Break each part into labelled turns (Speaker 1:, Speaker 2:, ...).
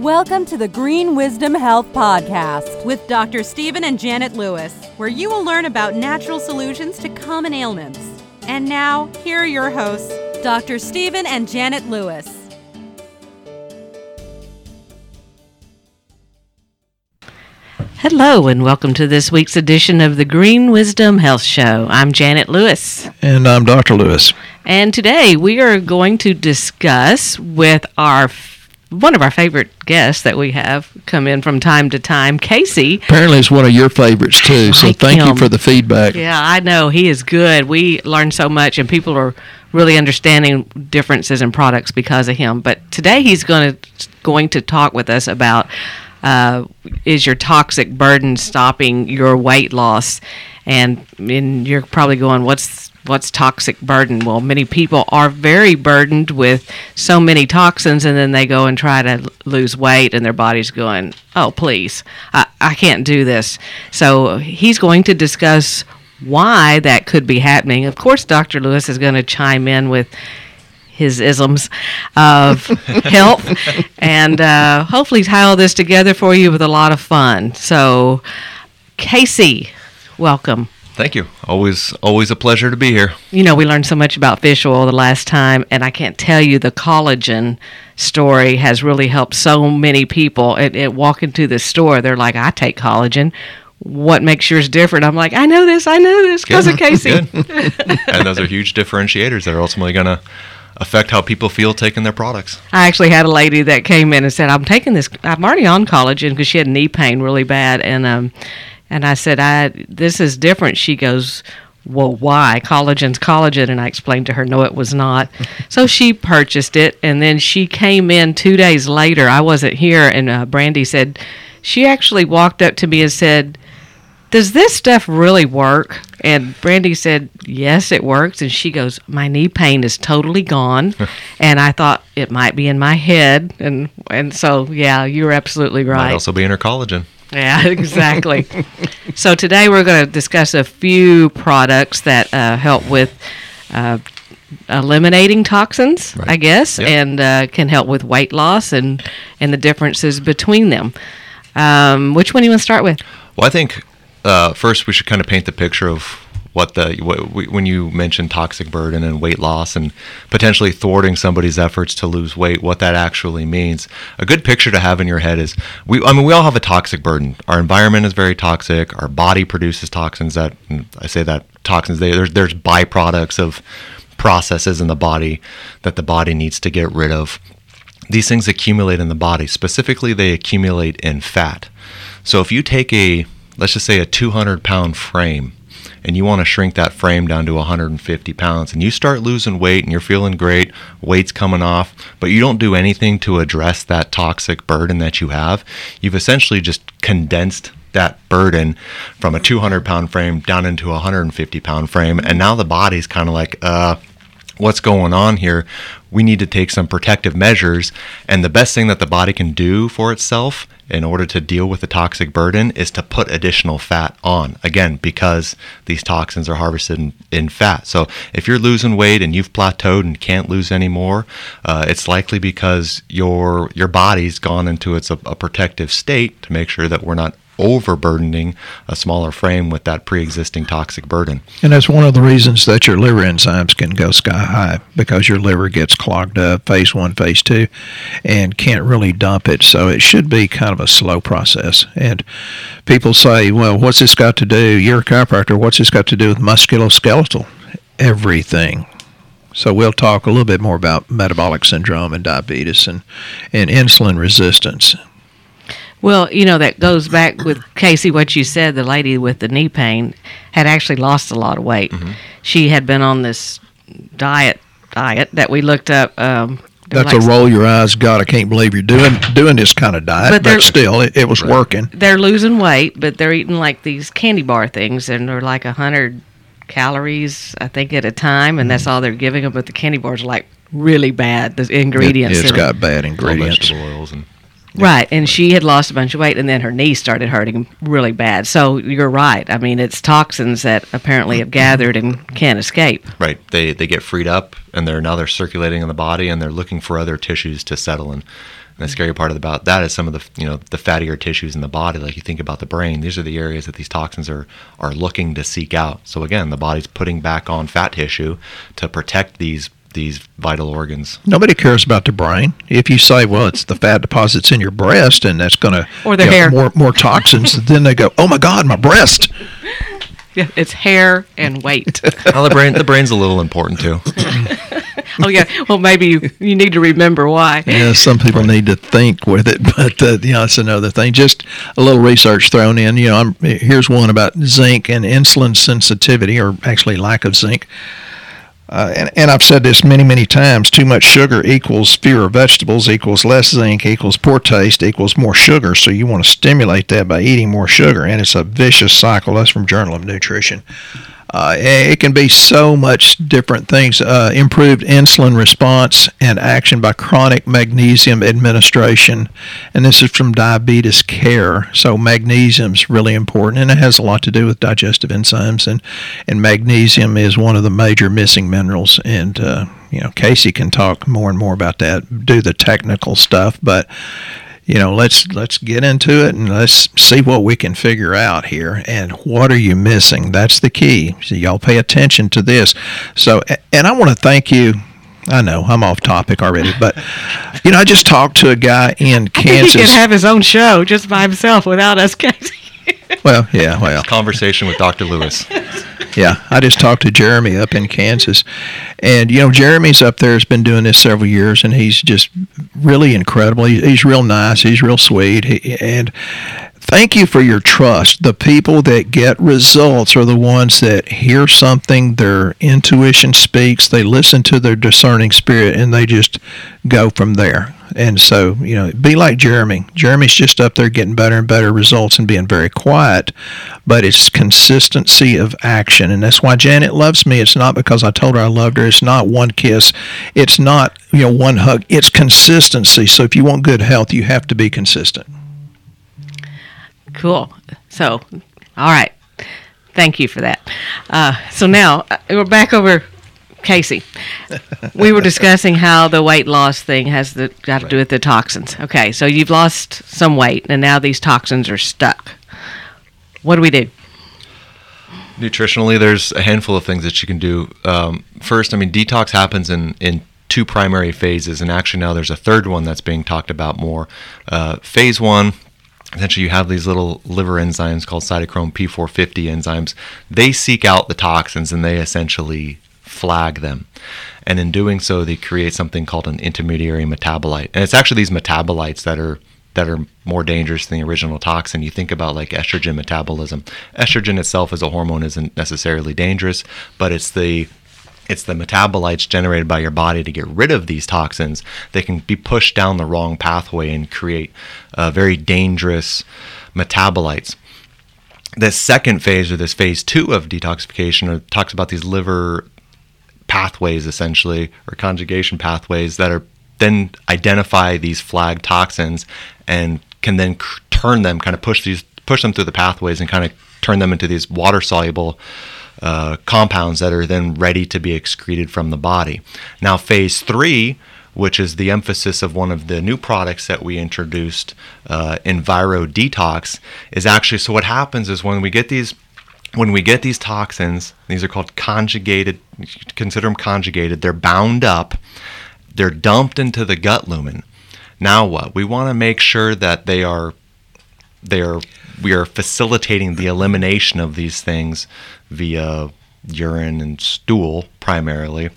Speaker 1: Welcome to the Green Wisdom Health Podcast with Dr. Stephen and Janet Lewis, where you will learn about natural solutions to common ailments. And now, here are your hosts, Dr. Stephen and Janet Lewis.
Speaker 2: Hello, and welcome to this week's edition of the Green Wisdom Health Show. I'm Janet Lewis.
Speaker 3: And I'm Dr. Lewis.
Speaker 2: And today we are going to discuss with our one of our favorite guests that we have come in from time to time, Casey.
Speaker 3: Apparently, it's one of your favorites too. So
Speaker 2: Like
Speaker 3: thank you for the feedback.
Speaker 2: Yeah, I know he is good. We learn so much, and people are really understanding differences in products because of him. But today he's going to going to talk with us about uh, is your toxic burden stopping your weight loss? And, and you're probably going, what's what's toxic burden? Well, many people are very burdened with so many toxins, and then they go and try to lose weight, and their body's going, "Oh, please, I, I can't do this." So he's going to discuss why that could be happening. Of course, Dr. Lewis is going to chime in with his isms of health and uh, hopefully tie all this together for you with a lot of fun. So, Casey, welcome.
Speaker 4: Thank you. Always, always a pleasure to be here.
Speaker 2: You know, we learned so much about fish oil the last time, and I can't tell you the collagen story has really helped so many people. It, it walk into the store, they're like, "I take collagen. What makes yours different?" I'm like, "I know this. I know this because of Casey."
Speaker 4: And those are huge differentiators that are ultimately going to affect how people feel taking their products.
Speaker 2: I actually had a lady that came in and said, "I'm taking this. I'm already on collagen because she had knee pain really bad." And um, and I said, "I this is different." She goes, "Well, why? Collagen's collagen." And I explained to her, "No, it was not." so she purchased it, and then she came in two days later. I wasn't here, and uh, Brandy said she actually walked up to me and said. Does this stuff really work? And Brandy said, Yes, it works. And she goes, My knee pain is totally gone. and I thought it might be in my head. And and so yeah, you're absolutely right.
Speaker 4: Might also be in her collagen.
Speaker 2: Yeah, exactly. so today we're going to discuss a few products that uh, help with uh, eliminating toxins, I guess,
Speaker 4: Yep.
Speaker 2: and uh, can help with weight loss and and the differences between them. Um, which one do you want to start with?
Speaker 4: Well, I think uh, first we should kind of paint the picture of what the what, when you mention toxic burden and weight loss and potentially thwarting somebody's efforts to lose weight, what that actually means. A good picture to have in your head is we. I mean, we all have a toxic burden. Our environment is very toxic. Our body produces toxins that I say that toxins. They, there's there's byproducts of processes in the body that the body needs to get rid of these things accumulate in the body. Specifically, they accumulate in fat. So if you take a, let's just say a 200 pound frame, and you want to shrink that frame down to 150 pounds, and you start losing weight and you're feeling great, weight's coming off, but you don't do anything to address that toxic burden that you have, you've essentially just condensed that burden from a 200 pound frame down into a 150 pound frame. And now the body's kind of like, uh, what's going on here. We need to take some protective measures. And the best thing that the body can do for itself in order to deal with the toxic burden is to put additional fat on. Again, because these toxins are harvested in, in fat. So if you're losing weight and you've plateaued and can't lose anymore, uh, it's likely because your your body's gone into its a, a protective state to make sure that we're not overburdening a smaller frame with that pre-existing toxic burden.
Speaker 3: And that's one of the reasons that your liver enzymes can go sky high because your liver gets clogged up, phase one, phase two, and can't really dump it. So it should be kind of a slow process. And people say, well, what's this got to do? You're a chiropractor. What's this got to do with musculoskeletal? Everything. So we'll talk a little bit more about metabolic syndrome and diabetes and, and insulin resistance.
Speaker 2: Well, you know, that goes back with Casey, what you said. The lady with the knee pain had actually lost a lot of weight.
Speaker 4: Mm-hmm.
Speaker 2: She had been on this diet diet that we looked up. Um,
Speaker 3: That's
Speaker 2: like-
Speaker 3: a roll your eyes. God, I can't believe you're doing doing this kind of diet.
Speaker 2: But
Speaker 3: But, still, it, it was working.
Speaker 2: They're losing weight, but they're eating like these candy bar things, and they're like a hundred calories, I think, at a time, and
Speaker 4: Mm-hmm.
Speaker 2: that's all they're giving them. But the candy bars are like really bad. The ingredients.
Speaker 3: It, has got bad
Speaker 4: All
Speaker 3: ingredients.
Speaker 4: vegetable oils and
Speaker 2: Right, and she had lost a bunch of weight, and then her knees started hurting really bad. So you're right. I mean, it's toxins that apparently have gathered and can't escape.
Speaker 4: Right. They they get freed up and they're now they're circulating in the body and they're looking for other tissues to settle in. And the scary part about that is some of the you know the fattier tissues in the body, like you think about the brain. These are the areas that these toxins are are looking to seek out. So again, the body's putting back on fat tissue to protect these these vital organs.
Speaker 3: Nobody cares about the brain. If you say, "Well, it's the fat deposits in your breast, and that's going to
Speaker 2: Or the hair.
Speaker 3: more more toxins," then they go, "Oh my God, my breast."
Speaker 2: Yeah, it's hair and weight.
Speaker 4: well, the brain the brain's a little important too.
Speaker 2: oh yeah. Well, maybe you, you need to remember why.
Speaker 3: Yeah, some people need to think with it, but uh, you know, that's another thing. Just a little research thrown in. You know, I'm, here's one about zinc and insulin sensitivity, or actually lack of zinc. Uh, and, and I've said this many, many times too much sugar equals fewer vegetables, equals less zinc, equals poor taste, equals more sugar. So you want to stimulate that by eating more sugar. And it's a vicious cycle. That's from Journal of Nutrition. Uh, it can be so much different things. Uh, improved insulin response and action by chronic magnesium administration, and this is from Diabetes Care. So magnesium is really important, and it has a lot to do with digestive enzymes. and And magnesium is one of the major missing minerals. And uh, you know, Casey can talk more and more about that, do the technical stuff, but you know let's let's get into it and let's see what we can figure out here and what are you missing that's the key so y'all pay attention to this so and i want to thank you I know I'm off topic already, but you know I just talked to a guy in Kansas.
Speaker 2: he could have his own show just by himself without us, Casey.
Speaker 3: Well, yeah, well,
Speaker 4: conversation with Dr. Lewis.
Speaker 3: yeah, I just talked to Jeremy up in Kansas, and you know Jeremy's up there has been doing this several years, and he's just really incredible. He, he's real nice. He's real sweet, he, and thank you for your trust. The people that get results are the ones that hear something, their intuition speaks, they listen to their discerning spirit, and they just go from there. And so, you know, be like Jeremy. Jeremy's just up there getting better and better results and being very quiet, but it's consistency of action. And that's why Janet loves me. It's not because I told her I loved her. It's not one kiss. It's not, you know, one hug. It's consistency. So if you want good health, you have to be consistent.
Speaker 2: Cool. So, all right. Thank you for that. Uh, so now uh, we're back over Casey. we were discussing how the weight loss thing has the, got to do with the toxins. Okay, so you've lost some weight, and now these toxins are stuck. What do we do?
Speaker 4: Nutritionally, there's a handful of things that you can do. Um, first, I mean, detox happens in, in two primary phases, and actually now there's a third one that's being talked about more. Uh, phase one, essentially you have these little liver enzymes called cytochrome P450 enzymes. They seek out the toxins and they essentially flag them. And in doing so, they create something called an intermediary metabolite. And it's actually these metabolites that are that are more dangerous than the original toxin. You think about like estrogen metabolism. Estrogen itself as a hormone isn't necessarily dangerous, but it's the it's the metabolites generated by your body to get rid of these toxins that can be pushed down the wrong pathway and create uh, very dangerous metabolites. The second phase, or this phase two of detoxification, talks about these liver pathways essentially, or conjugation pathways that are then identify these flag toxins and can then turn them, kind of push these, push them through the pathways and kind of turn them into these water soluble uh, compounds that are then ready to be excreted from the body. Now, phase three, which is the emphasis of one of the new products that we introduced, uh, Enviro Detox, is actually so what happens is when we get these when we get these toxins, these are called conjugated, consider them conjugated, they're bound up, they're dumped into the gut lumen. Now what? We want to make sure that they are they are we are facilitating the elimination of these things via urine and stool primarily.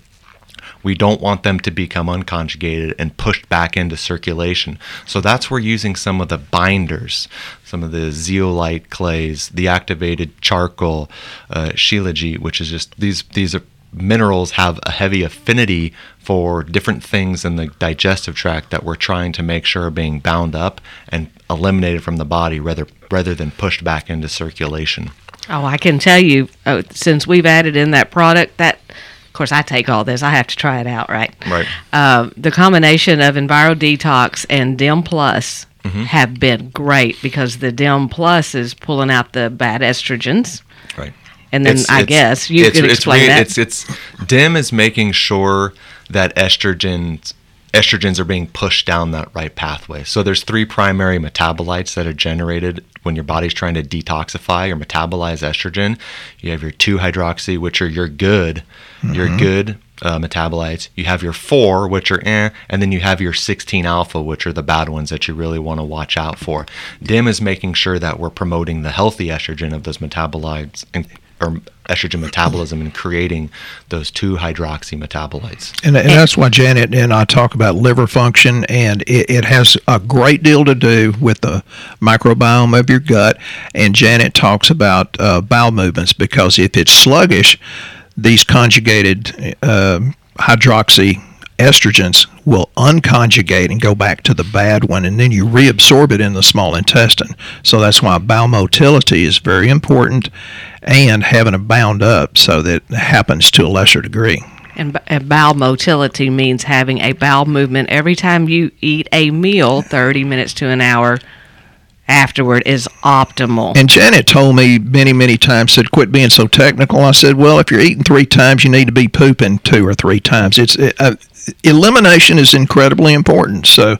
Speaker 4: We don't want them to become unconjugated and pushed back into circulation. So that's where using some of the binders, some of the zeolite clays, the activated charcoal, uh, shilajit, which is just these these are minerals have a heavy affinity for different things in the digestive tract that we're trying to make sure are being bound up and eliminated from the body rather rather than pushed back into circulation.
Speaker 2: Oh, I can tell you, uh, since we've added in that product, that of course I take all this. I have to try it out, right?
Speaker 4: Right.
Speaker 2: Uh, the combination of Enviro Detox and Dim Plus mm-hmm. have been great because the Dim Plus is pulling out the bad estrogens.
Speaker 4: Right.
Speaker 2: And then
Speaker 4: It's-
Speaker 2: I
Speaker 4: it's-
Speaker 2: guess you
Speaker 4: it's,
Speaker 2: could explain
Speaker 4: re-
Speaker 2: that.
Speaker 4: It's it's DIM is making sure that estrogen estrogens are being pushed down that right pathway. So there's three primary metabolites that are generated when your body's trying to detoxify or metabolize estrogen. You have your 2-hydroxy, which are your good, your good uh, metabolites. You have your 4, which are eh, and then you have your 16 alpha, which are the bad ones that you really want to watch out for. DIM is making sure that we're promoting the healthy estrogen of those metabolites and or estrogen metabolism and creating those two hydroxy metabolites.
Speaker 3: And, and that's why Janet and I talk about liver function, and it, it has a great deal to do with the microbiome of your gut. And Janet talks about uh, bowel movements because if it's sluggish, these conjugated uh, hydroxy estrogens will unconjugate and go back to the bad one, and then you reabsorb it in the small intestine. So that's why bowel motility is very important, and having it bound up so that it happens to a lesser degree.
Speaker 2: And, b- and bowel motility means having a bowel movement every time you eat a meal, 30 minutes to an hour afterward is optimal.
Speaker 3: And Janet told me many, many times, said, quit being so technical. I said, well, if you're eating three times, you need to be pooping two or three times. It's uh, Elimination is incredibly important. So,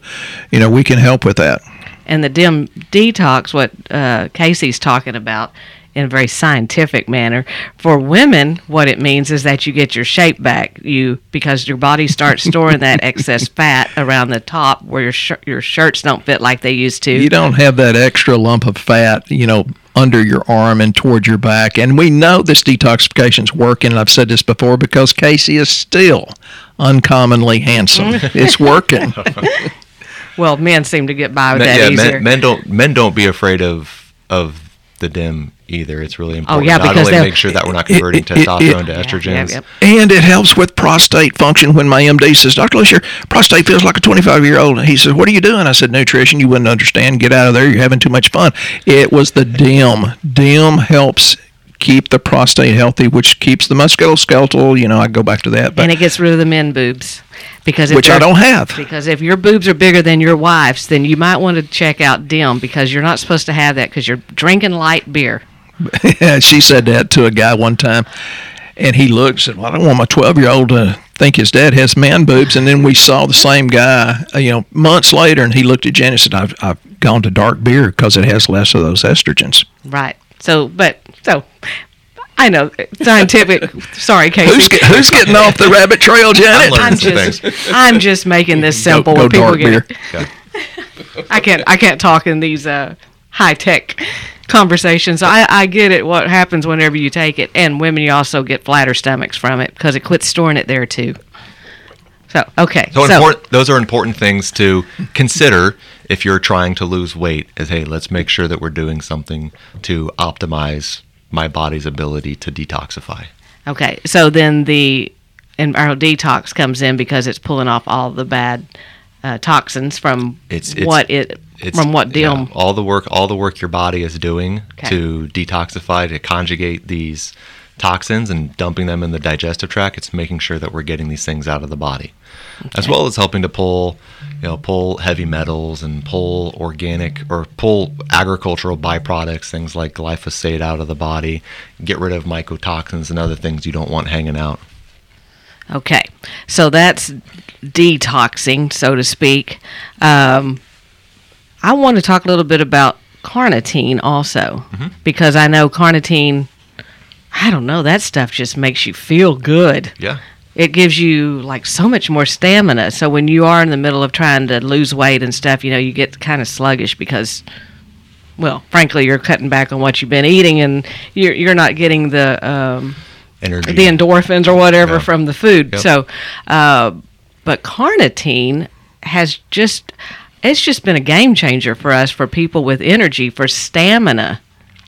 Speaker 3: you know, we can help with that.
Speaker 2: And the dim detox, what uh, Casey's talking about, in a very scientific manner. For women, what it means is that you get your shape back. You because your body starts storing that excess fat around the top where your sh- your shirts don't fit like they used to.
Speaker 3: You don't have that extra lump of fat, you know, under your arm and towards your back. And we know this detoxification is working. I've said this before because Casey is still uncommonly handsome. it's working.
Speaker 2: well, men seem to get by with men, that yeah,
Speaker 4: easier. Men, men don't men don't be afraid of of the dim either. It's really oh, important.
Speaker 2: Oh, yeah,
Speaker 4: not
Speaker 2: because
Speaker 4: only make sure that we're not converting it, it, testosterone it, to estrogens. Yeah,
Speaker 3: yeah, and it helps with prostate function. When my MD says, Dr. Lewis, your prostate feels like a 25 year old. He says, What are you doing? I said, Nutrition. You wouldn't understand. Get out of there. You're having too much fun. It was the DIM. DIM helps keep the prostate healthy, which keeps the musculoskeletal. You know, I go back to that.
Speaker 2: But, and it gets rid of the men boobs because
Speaker 3: which I don't have.
Speaker 2: Because if your boobs are bigger than your wife's, then you might want to check out DIM because you're not supposed to have that because you're drinking light beer.
Speaker 3: she said that to a guy one time, and he looked and said, "Well, I don't want my 12 year old to think his dad has man boobs." And then we saw the same guy, uh, you know, months later, and he looked at Janet and said, "I've, I've gone to dark beer because it has less of those estrogens."
Speaker 2: Right. So, but so I know scientific. sorry, Casey.
Speaker 3: Who's, get, who's, getting off the rabbit trail, Janet?
Speaker 2: I'm just, I'm just making this simple.
Speaker 3: Go, go people get.
Speaker 2: Okay. I can't, I can't talk in these uh, high tech conversations. I, I get it. What happens whenever you take it, and women, you also get flatter stomachs from it because it quits storing it there too. So okay.
Speaker 4: So, so important, those are important things to consider if you're trying to lose weight. Is hey, let's make sure that we're doing something to optimize my body's ability to detoxify.
Speaker 2: Okay, so then the environmental detox comes in because it's pulling off all the bad uh, toxins from it's, it's, what it it's, from what deal yeah,
Speaker 4: all the work all the work your body is doing okay. to detoxify to conjugate these toxins and dumping them in the digestive tract it's making sure that we're getting these things out of the body okay. as well as helping to pull you know pull heavy metals and pull organic or pull agricultural byproducts things like glyphosate out of the body get rid of mycotoxins and other things you don't want hanging out
Speaker 2: okay so that's detoxing so to speak um, i want to talk a little bit about carnitine also mm-hmm. because i know carnitine i don't know that stuff just makes you feel good
Speaker 4: yeah
Speaker 2: it gives you like so much more stamina. So when you are in the middle of trying to lose weight and stuff, you know, you get kind of sluggish because, well, frankly, you're cutting back on what you've been eating and you're you're not getting the um,
Speaker 4: energy,
Speaker 2: the endorphins or whatever yeah. from the food. Yep. So, uh, but carnitine has just it's just been a game changer for us for people with energy for stamina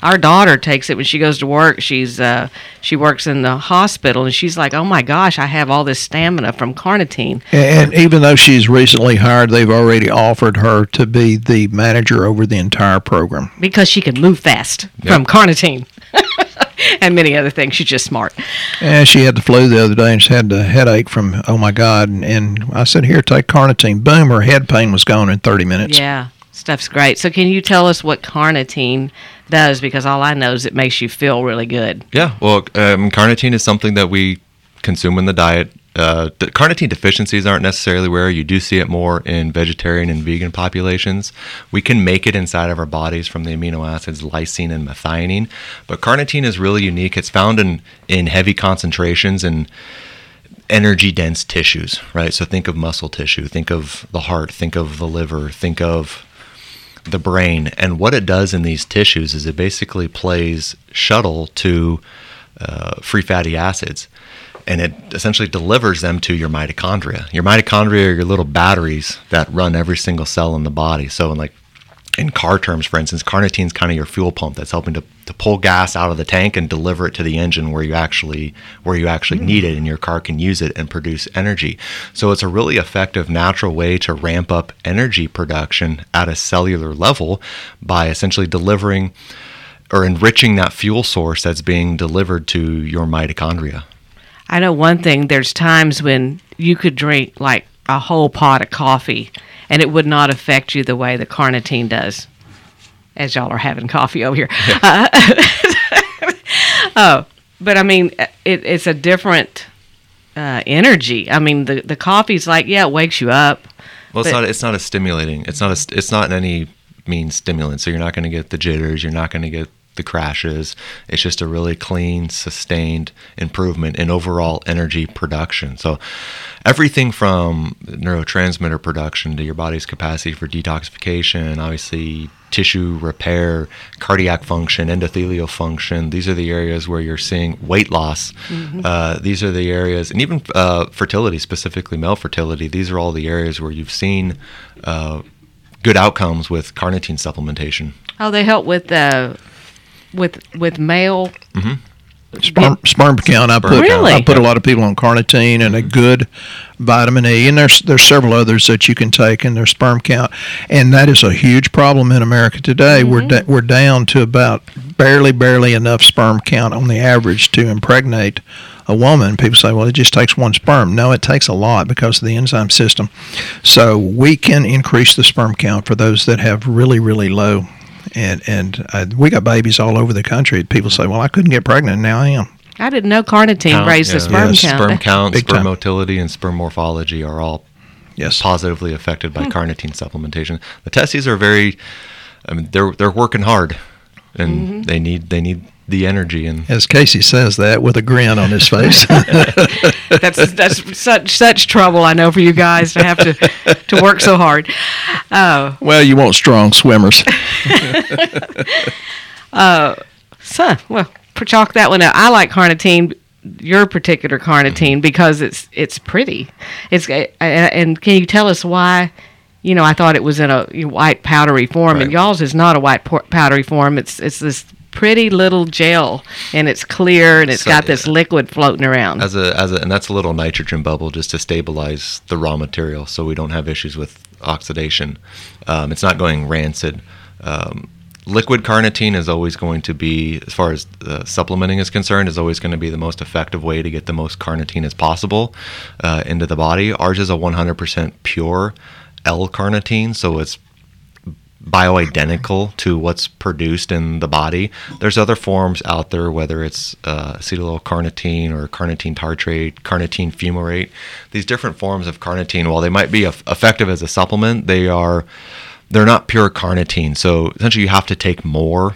Speaker 2: our daughter takes it when she goes to work. She's uh, she works in the hospital, and she's like, "Oh my gosh, I have all this stamina from carnitine."
Speaker 3: And even though she's recently hired, they've already offered her to be the manager over the entire program
Speaker 2: because she can move fast yep. from carnitine. and many other things. She's just smart.
Speaker 3: And she had the flu the other day and she had a headache from, oh my God. And, and I said, here, take carnitine. Boom, her head pain was gone in 30 minutes.
Speaker 2: Yeah, stuff's great. So, can you tell us what carnitine does because all I know is it makes you feel really good.
Speaker 4: Yeah, well, um, carnitine is something that we consume in the diet uh, carnitine deficiencies aren't necessarily rare. You do see it more in vegetarian and vegan populations. We can make it inside of our bodies from the amino acids lysine and methionine, but carnitine is really unique. It's found in in heavy concentrations and energy dense tissues, right? So think of muscle tissue, think of the heart, think of the liver, think of the brain. And what it does in these tissues is it basically plays shuttle to uh, free fatty acids. And it essentially delivers them to your mitochondria. Your mitochondria are your little batteries that run every single cell in the body. So, in like in car terms, for instance, carnitine is kind of your fuel pump that's helping to, to pull gas out of the tank and deliver it to the engine where you actually where you actually mm-hmm. need it, and your car can use it and produce energy. So it's a really effective natural way to ramp up energy production at a cellular level by essentially delivering or enriching that fuel source that's being delivered to your mitochondria.
Speaker 2: I know one thing. There's times when you could drink like a whole pot of coffee and it would not affect you the way the carnitine does. As y'all are having coffee over here. Yeah. Uh, oh, but I mean, it, it's a different uh, energy. I mean, the the coffee's like, yeah, it wakes you up.
Speaker 4: Well, it's not. It's not a stimulating. It's not a. It's not any mean stimulant. So you're not going to get the jitters. You're not going to get the crashes. It's just a really clean, sustained improvement in overall energy production. So, everything from neurotransmitter production to your body's capacity for detoxification, obviously tissue repair, cardiac function, endothelial function. These are the areas where you're seeing weight loss. Mm-hmm. Uh, these are the areas, and even uh, fertility, specifically male fertility. These are all the areas where you've seen. Uh, good outcomes with carnitine supplementation.
Speaker 2: Oh, they help with uh, with with male.
Speaker 3: Mm-hmm. Sperm, sperm count. I put
Speaker 2: really?
Speaker 3: I put a lot of people on carnitine and a good vitamin E, and there's there's several others that you can take in their sperm count, and that is a huge problem in America today. Mm-hmm. We're da- we're down to about barely barely enough sperm count on the average to impregnate a woman. People say, well, it just takes one sperm. No, it takes a lot because of the enzyme system. So we can increase the sperm count for those that have really really low and and uh, we got babies all over the country. People say, "Well, I couldn't get pregnant, now I am."
Speaker 2: I didn't know carnitine count, raised yeah. the sperm
Speaker 4: yes.
Speaker 2: count.
Speaker 4: Sperm count, Big sperm time. motility, and sperm morphology are all
Speaker 3: yes.
Speaker 4: positively affected by hmm. carnitine supplementation. The testes are very, I mean, they're they're working hard, and mm-hmm. they need they need the energy and
Speaker 3: as Casey says that with a grin on his face.
Speaker 2: that's that's such such trouble I know for you guys to have to to work so hard.
Speaker 3: Uh, well, you want strong swimmers.
Speaker 2: uh, so well, chalk that one out. I like carnitine. Your particular carnitine because it's it's pretty. It's and can you tell us why? You know, I thought it was in a white powdery form, right. and y'all's is not a white powdery form. It's it's this pretty little gel and it's clear and it's so, got this liquid floating around.
Speaker 4: As a as a and that's a little nitrogen bubble just to stabilize the raw material so we don't have issues with oxidation. Um, it's not going rancid. Um, liquid carnitine is always going to be, as far as uh, supplementing is concerned, is always going to be the most effective way to get the most carnitine as possible uh, into the body. Ours is a 100% pure L-carnitine, so it's bioidentical to what's produced in the body. There's other forms out there, whether it's uh, acetyl-L-carnitine or carnitine tartrate, carnitine fumarate. These different forms of carnitine, while they might be effective as a supplement, they are they're not pure carnitine. So essentially, you have to take more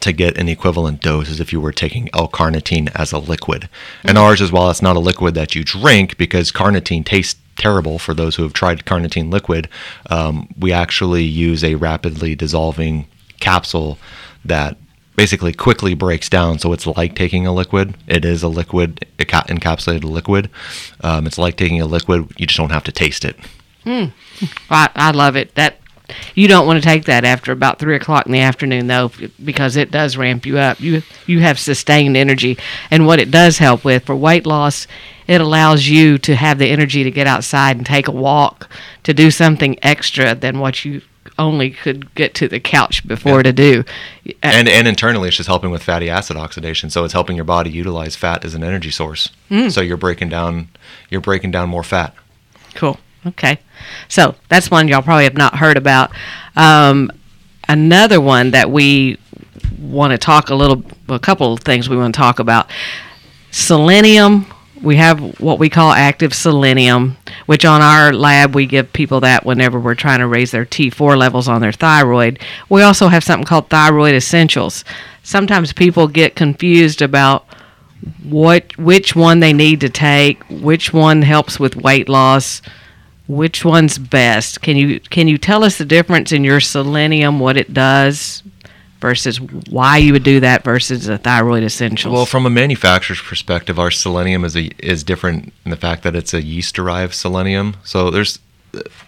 Speaker 4: to get an equivalent dose as if you were taking L-carnitine as a liquid. Mm-hmm. And ours, as well, it's not a liquid that you drink because carnitine tastes terrible for those who have tried carnitine liquid. Um, we actually use a rapidly dissolving capsule that basically quickly breaks down. So it's like taking a liquid. It is a liquid, encapsulated liquid. Um, it's like taking a liquid. You just don't have to taste it.
Speaker 2: Mm. I, I love it. That you don't want to take that after about three o'clock in the afternoon, though, because it does ramp you up. You you have sustained energy, and what it does help with for weight loss, it allows you to have the energy to get outside and take a walk, to do something extra than what you only could get to the couch before yeah. to do.
Speaker 4: And and internally, it's just helping with fatty acid oxidation. So it's helping your body utilize fat as an energy source. Mm. So you're breaking down you're breaking down more fat.
Speaker 2: Cool. Okay. So that's one y'all probably have not heard about. Um, another one that we want to talk a little, a couple of things we want to talk about selenium we have what we call active selenium, which on our lab we give people that whenever we're trying to raise their T4 levels on their thyroid. We also have something called thyroid essentials. Sometimes people get confused about what which one they need to take, which one helps with weight loss, which one's best. Can you can you tell us the difference in your selenium, what it does versus why you would do that versus the thyroid essential?
Speaker 4: Well, from a manufacturer's perspective, our selenium is a, is different in the fact that it's a yeast derived selenium. So there's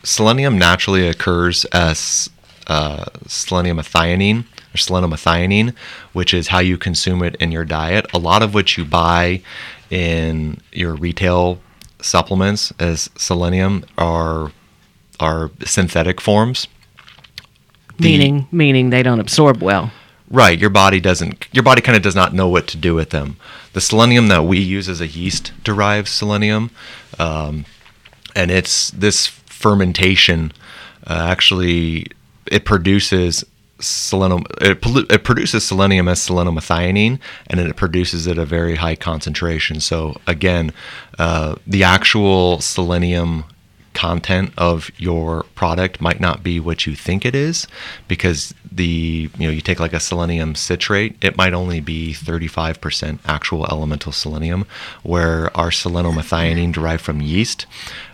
Speaker 4: selenium naturally occurs as uh, selenium methionine or selenomethionine, which is how you consume it in your diet. A lot of what you buy in your retail supplements as selenium are are synthetic forms. The-
Speaker 2: meaning meaning they don't absorb well.
Speaker 4: Right, your body doesn't. Your body kind of does not know what to do with them. The selenium that we use is a yeast-derived selenium, um, and it's this fermentation. Uh, actually, it produces selenium. It, it produces selenium as selenomethionine, and it produces it at a very high concentration. So again, uh, the actual selenium content of your product might not be what you think it is because the you know you take like a selenium citrate it might only be 35% actual elemental selenium where our selenomethionine derived from yeast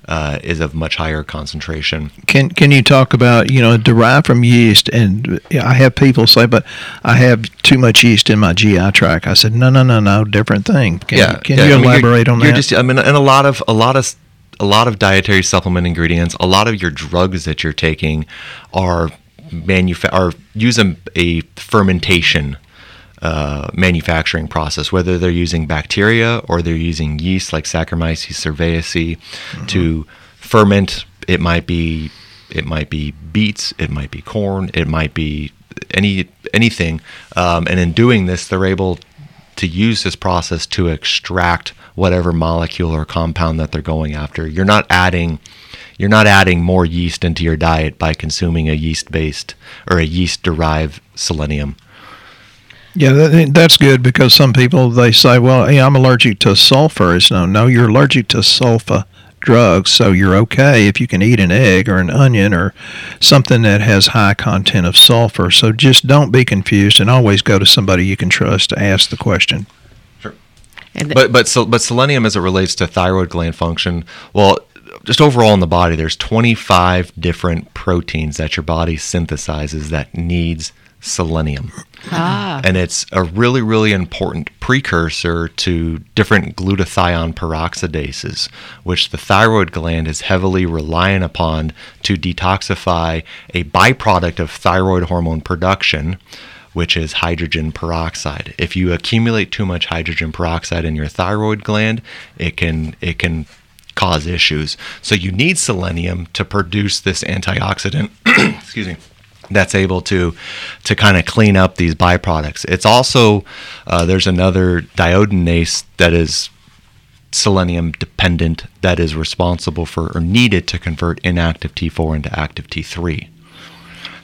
Speaker 4: uh, is of much higher concentration
Speaker 3: Can can you talk about you know derived from yeast? And I have people say, but I have too much yeast in my GI tract. I said, no, no, no, no, different thing. Can,
Speaker 4: yeah
Speaker 3: can
Speaker 4: yeah,
Speaker 3: you
Speaker 4: I mean,
Speaker 3: elaborate on
Speaker 4: you're
Speaker 3: that?
Speaker 4: just i mean and a lot of a lot of a lot of dietary supplement ingredients a lot of your drugs that you're taking are manufa- are use a, fermentation uh, manufacturing process, whether they're using bacteria or they're using yeast like Saccharomyces cerevisiae to ferment. It might be it might be beets, it might be corn, it might be any anything, um, and in doing this, they're able to use this process to extract whatever molecule or compound that they're going after. You're not adding you're not adding more yeast into your diet by consuming a yeast based or a yeast derived selenium.
Speaker 3: Yeah, that, that's good because some people they say, "Well, hey, I'm allergic to sulfur." It's no, no, you're allergic to sulfa drugs, so you're okay if you can eat an egg or an onion or something that has high content of sulfur. So just don't be confused and always go to somebody you can trust to ask the question.
Speaker 2: And
Speaker 4: But but so, but selenium as it relates to thyroid gland function, well, just overall in the body, there's 25 different proteins that your body synthesizes that needs selenium.
Speaker 2: ah,
Speaker 4: and it's a really really important precursor to different glutathione peroxidases which the thyroid gland is heavily reliant upon to detoxify a byproduct of thyroid hormone production which is hydrogen peroxide. If you accumulate too much hydrogen peroxide in your thyroid gland it can it can cause issues. So you need selenium to produce this antioxidant excuse me that's able to to kind of clean up these byproducts. It's also uh, there's another deiodinase that is selenium dependent that is responsible for or needed to convert inactive T4 into active T3.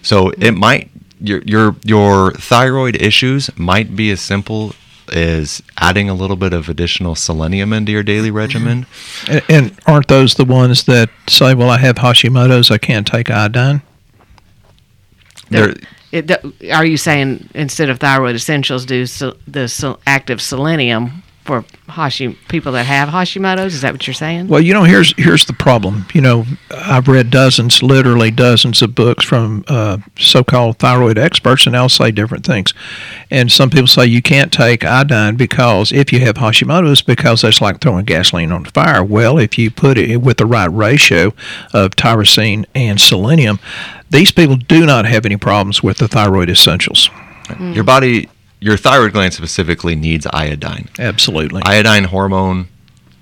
Speaker 4: So it might your your your thyroid issues might be as simple as adding a little bit of additional selenium into your daily regimen.
Speaker 3: And, and aren't those the ones that say, "Well, I have Hashimoto's, I can't take iodine"?
Speaker 4: There,
Speaker 2: it, are you saying instead of thyroid essentials, do se- the se- active selenium for people that have Hashimoto's? Is that what you're saying?
Speaker 3: Well, you know, here's here's the problem. You know, I've read dozens, literally dozens of books from uh, so-called thyroid experts, and they'll say different things. And some people say you can't take iodine because if you have Hashimoto's, because that's like throwing gasoline on the fire. Well, if you put it with the right ratio of tyrosine and selenium, these people do not have any problems with the thyroid essentials. Mm-hmm.
Speaker 4: your body your thyroid gland specifically needs iodine.
Speaker 3: Absolutely.
Speaker 4: iodine hormone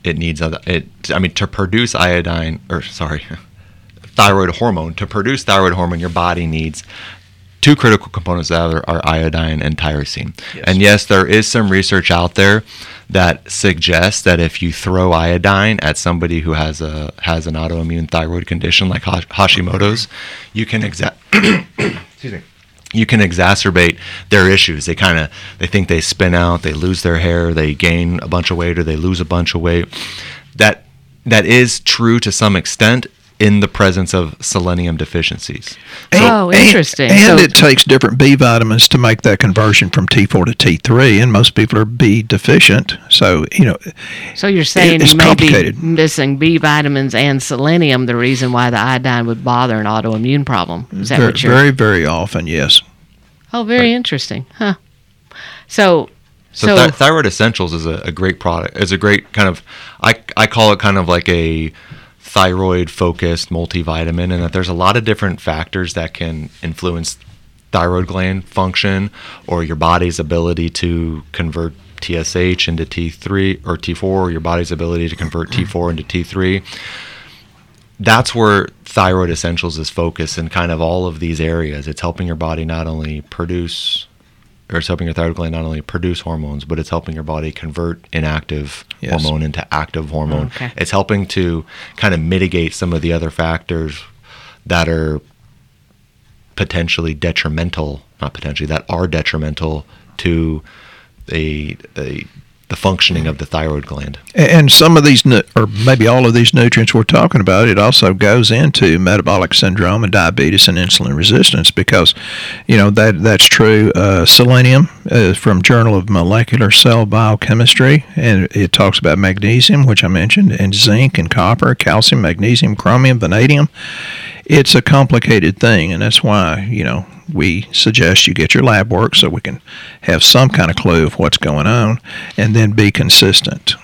Speaker 4: it needs other it i mean to produce iodine or sorry thyroid hormone to produce thyroid hormone your body needs two critical components that are, are iodine and tyrosine and yes there is some research out there that suggests that if you throw iodine at somebody who has a has an autoimmune thyroid condition like hashimoto's you can exa- excuse me you can exacerbate their issues. They kind of they think they spin out, they lose their hair, they gain a bunch of weight or they lose a bunch of weight. That that is true to some extent in the presence of selenium deficiencies.
Speaker 2: Oh, interesting.
Speaker 3: And, and
Speaker 2: So-
Speaker 3: it takes different B vitamins to make that conversion from T4 to T3, and most people are B deficient. So, you know,
Speaker 2: So you're saying
Speaker 3: it's
Speaker 2: you may
Speaker 3: complicated.
Speaker 2: be missing B vitamins and selenium, the reason why the iodine would bother an autoimmune problem. Is that
Speaker 3: very,
Speaker 2: what you're?
Speaker 3: very, very often, yes.
Speaker 2: oh, very interesting, huh? So,
Speaker 4: So,
Speaker 2: so,
Speaker 4: Thi- Thyroid Essentials is a, a great product. It's a great kind of I I call it kind of like a thyroid focused multivitamin, and that there's a lot of different factors that can influence thyroid gland function or your body's ability to convert TSH into T3 or T4, or your body's ability to convert mm-hmm. T4 into T3 that's where thyroid essentials is focused in kind of all of these areas. It's helping your body not only produce or it's helping your thyroid gland not only produce hormones but it's helping your body convert inactive
Speaker 3: Yes.
Speaker 4: hormone into active hormone
Speaker 2: Okay.
Speaker 4: it's helping to kind of mitigate some of the other factors that are potentially detrimental not potentially that are detrimental to a, a the functioning of the thyroid gland
Speaker 3: And some of these, or maybe all of these nutrients we're talking about, it also goes into metabolic syndrome and diabetes and insulin resistance because, you know, that that's true. Uh, selenium uh, from Journal of Molecular Cell Biochemistry, and it talks about magnesium, which I mentioned, and zinc and copper, calcium, magnesium, chromium, vanadium. It's a complicated thing, and that's why you know we suggest you get your lab work so we can have some kind of clue of what's going on, and then be consistent.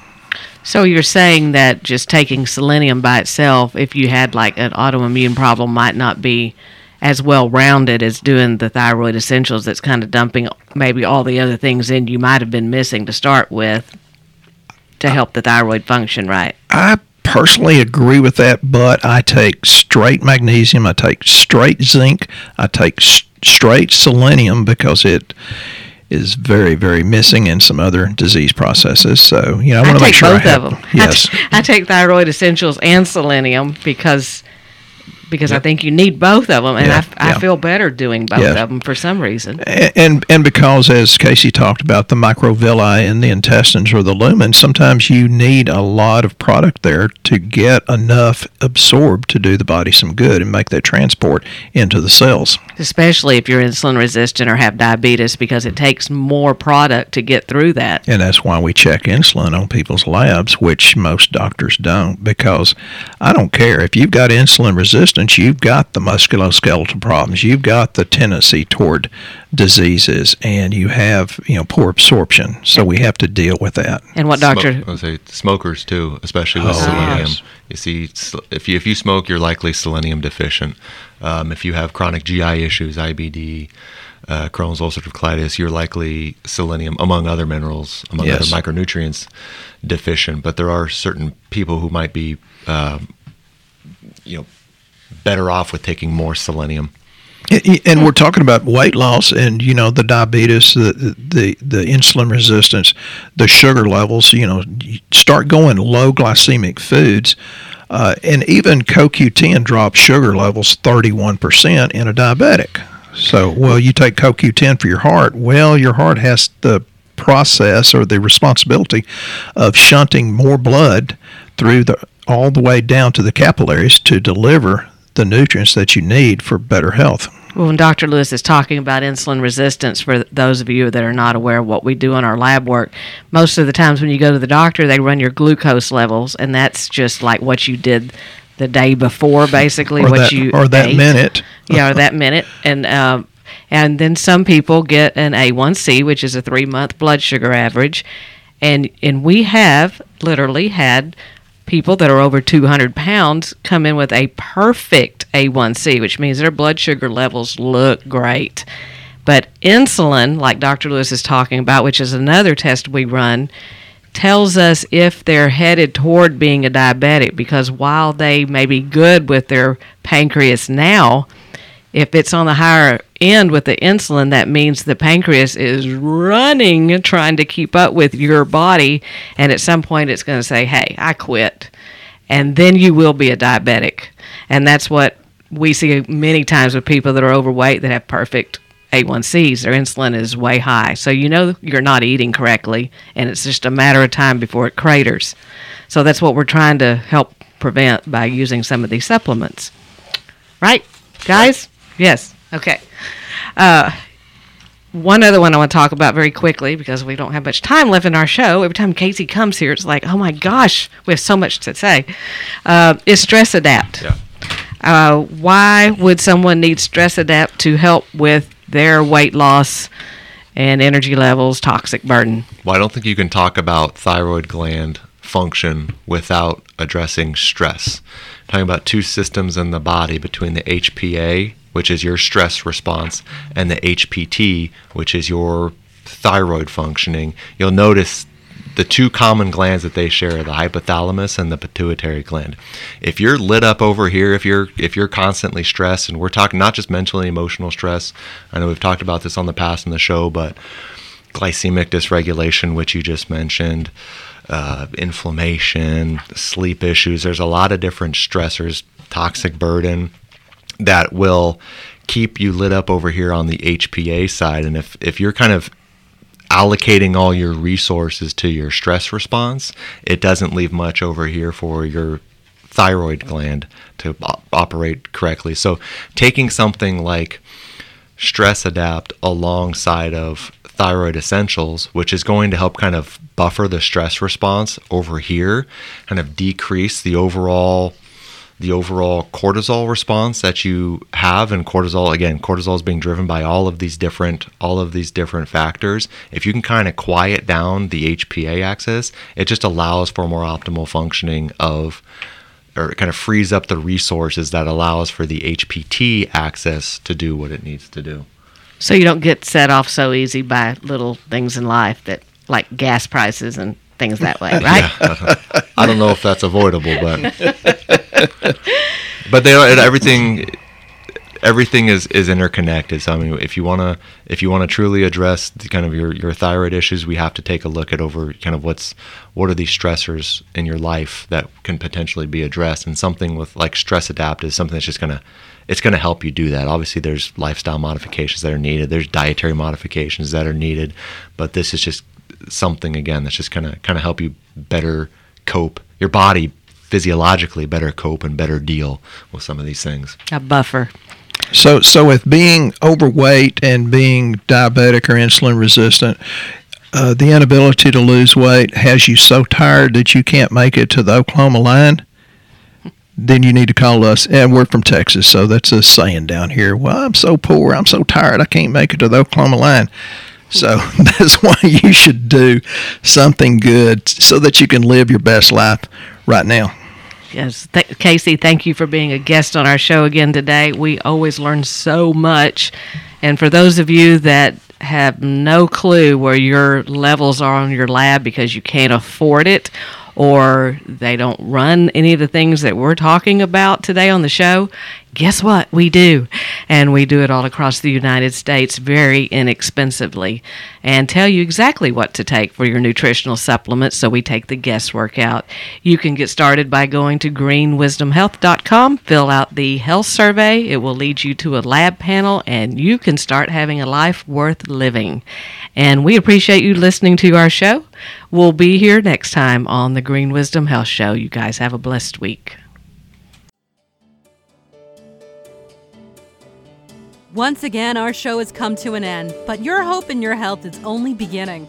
Speaker 2: so you're saying that just taking selenium by itself, if you had like an autoimmune problem, might not be as well rounded as doing the thyroid essentials. That's kind of dumping maybe all the other things in you might have been missing to start with to help the thyroid function right.
Speaker 3: I personally agree with that, but I take straight magnesium, I take straight zinc, I take straight selenium because it is very, very missing in some other disease processes. So, you know, I
Speaker 2: I
Speaker 3: want to make sure I
Speaker 2: both
Speaker 3: have
Speaker 2: of them.
Speaker 3: Yes.
Speaker 2: I, t- I take thyroid essentials and selenium because because I think you need both of them, and
Speaker 3: Yeah,
Speaker 2: I, I
Speaker 3: yeah.
Speaker 2: feel better doing both
Speaker 3: Yeah.
Speaker 2: of them for some reason.
Speaker 3: A- and and because as Casey talked about the microvilli in the intestines or the lumen, sometimes you need a lot of product there to get enough absorbed to do the body some good and make that transport into the cells.
Speaker 2: Especially if you're insulin resistant or have diabetes, because it takes more product to get through that.
Speaker 3: And that's why we check insulin on people's labs, which most doctors don't, because I don't care. If you've got insulin resistance, you've got the musculoskeletal problems, you've got the tendency toward diseases, and you have, you know, poor absorption. So we have to deal with that.
Speaker 2: And what
Speaker 4: Smoke-
Speaker 2: doctor?
Speaker 4: I say smokers too, especially with
Speaker 3: Oh,
Speaker 4: selenium.
Speaker 3: yes.
Speaker 4: You see, if you if you smoke, you're likely selenium deficient. Um, if you have chronic GI issues, IBD, uh, Crohn's ulcerative colitis, you're likely selenium, among other minerals, among
Speaker 3: Yes.
Speaker 4: other micronutrients, deficient. But there are certain people who might be, um, you know, better off with taking more selenium.
Speaker 3: And we're talking about weight loss, and you know the diabetes, the the the insulin resistance, the sugar levels. You know, start going low glycemic foods, uh, and even CoQ10 drops sugar levels thirty one percent in a diabetic. So, well, you take CoQ10 for your heart. Well, your heart has the process or the responsibility of shunting more blood through the all the way down to the capillaries to deliver the nutrients that you need for better health.
Speaker 2: Well, when Dr. Lewis is talking about insulin resistance, for those of you that are not aware of what we do in our lab work, most of the times when you go to the doctor, they run your glucose levels, and that's just like what you did the day before, basically
Speaker 3: or
Speaker 2: what
Speaker 3: that,
Speaker 2: you
Speaker 3: or that
Speaker 2: ate.
Speaker 3: minute.
Speaker 2: yeah, or that minute, and um, and then some people get an A1C, which is a three month blood sugar average, and and we have literally had people that are over 200 pounds come in with a perfect A1C, which means their blood sugar levels look great. But insulin, like Dr. Lewis is talking about, which is another test we run, tells us if they're headed toward being a diabetic because while they may be good with their pancreas now, if it's on the higher end with the insulin, that means the pancreas is running trying to keep up with your body. And at some point, it's going to say, Hey, I quit. And then you will be a diabetic. And that's what we see many times with people that are overweight that have perfect A1Cs, their insulin is way high. So you know you're not eating correctly, and it's just a matter of time before it craters. So that's what we're trying to help prevent by using some of these supplements. Right, guys? Yes. Okay. Uh, one other one I want to talk about very quickly because we don't have much time left in our show. Every time Casey comes here, it's like, oh my gosh, we have so much to say. Uh, is Stress Adapt.
Speaker 4: Yeah.
Speaker 2: Uh, why would someone need Stress Adapt to help with their weight loss and energy levels, toxic burden?
Speaker 4: Well, I don't think you can talk about thyroid gland function without addressing stress. talking about two systems in the body between the HPA, which is your stress response, and the HPT, which is your thyroid functioning. You'll notice the two common glands that they share are the hypothalamus and the pituitary gland. If you're lit up over here, if you're if you're constantly stressed, and we're talking not just mentally emotional stress, I know we've talked about this on the past in the show, but glycemic dysregulation, which you just mentioned, uh, inflammation, sleep issues. There's a lot of different stressors, toxic burden that will keep you lit up over here on the HPA side. And if, if you're kind of allocating all your resources to your stress response, it doesn't leave much over here for your thyroid gland to op- operate correctly. So taking something like stress adapt alongside of thyroid essentials, which is going to help kind of buffer the stress response over here, kind of decrease the overall the overall cortisol response that you have and cortisol again cortisol is being driven by all of these different all of these different factors. If you can kind of quiet down the hpa axis it just allows for more optimal functioning of or kind of frees up the resources that allows for the hpt axis to do what it needs to do.
Speaker 2: So you don't get set off so easy by little things in life that, like gas prices and things that way, right?
Speaker 4: I don't know if that's avoidable, but but they are everything. Everything is, is interconnected. So I mean, if you wanna if you wanna truly address the kind of your, your thyroid issues, we have to take a look at over kind of what's what are these stressors in your life that can potentially be addressed, and something with like stress adapt is something that's just gonna it's gonna help you do that. Obviously, there's lifestyle modifications that are needed. There's dietary modifications that are needed, but this is just something again that's just gonna kind of help you better cope your body physiologically better cope and better deal with some of these things.
Speaker 2: A buffer.
Speaker 3: So, so with being overweight and being diabetic or insulin resistant, uh, the inability to lose weight has you so tired that you can't make it to the Oklahoma line. Then you need to call us, and we're from Texas, so that's a saying down here. Well, I'm so poor, I'm so tired, I can't make it to the Oklahoma line. So that's why you should do something good so that you can live your best life right now.
Speaker 2: Yes, Th- Casey, thank you for being a guest on our show again today. We always learn so much. And for those of you that have no clue where your levels are on your lab because you can't afford it or they don't run any of the things that we're talking about today on the show, guess what? We do. And we do it all across the United States very inexpensively and tell you exactly what to take for your nutritional supplements so we take the guesswork out. You can get started by going to greenwisdomhealth.com, fill out the health survey. It will lead you to a lab panel and you can start having a life worth living. And we appreciate you listening to our show. We'll be here next time on the Green Wisdom Health Show. You guys have a blessed week.
Speaker 1: Once again, our show has come to an end, but your hope in your health is only beginning.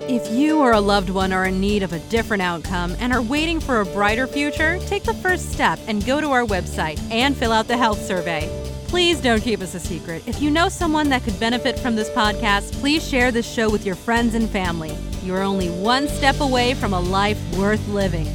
Speaker 1: If you or a loved one are in need of a different outcome and are waiting for a brighter future, take the first step and go to our website and fill out the health survey. Please don't keep us a secret. If you know someone that could benefit from this podcast, please share this show with your friends and family. You are only one step away from a life worth living.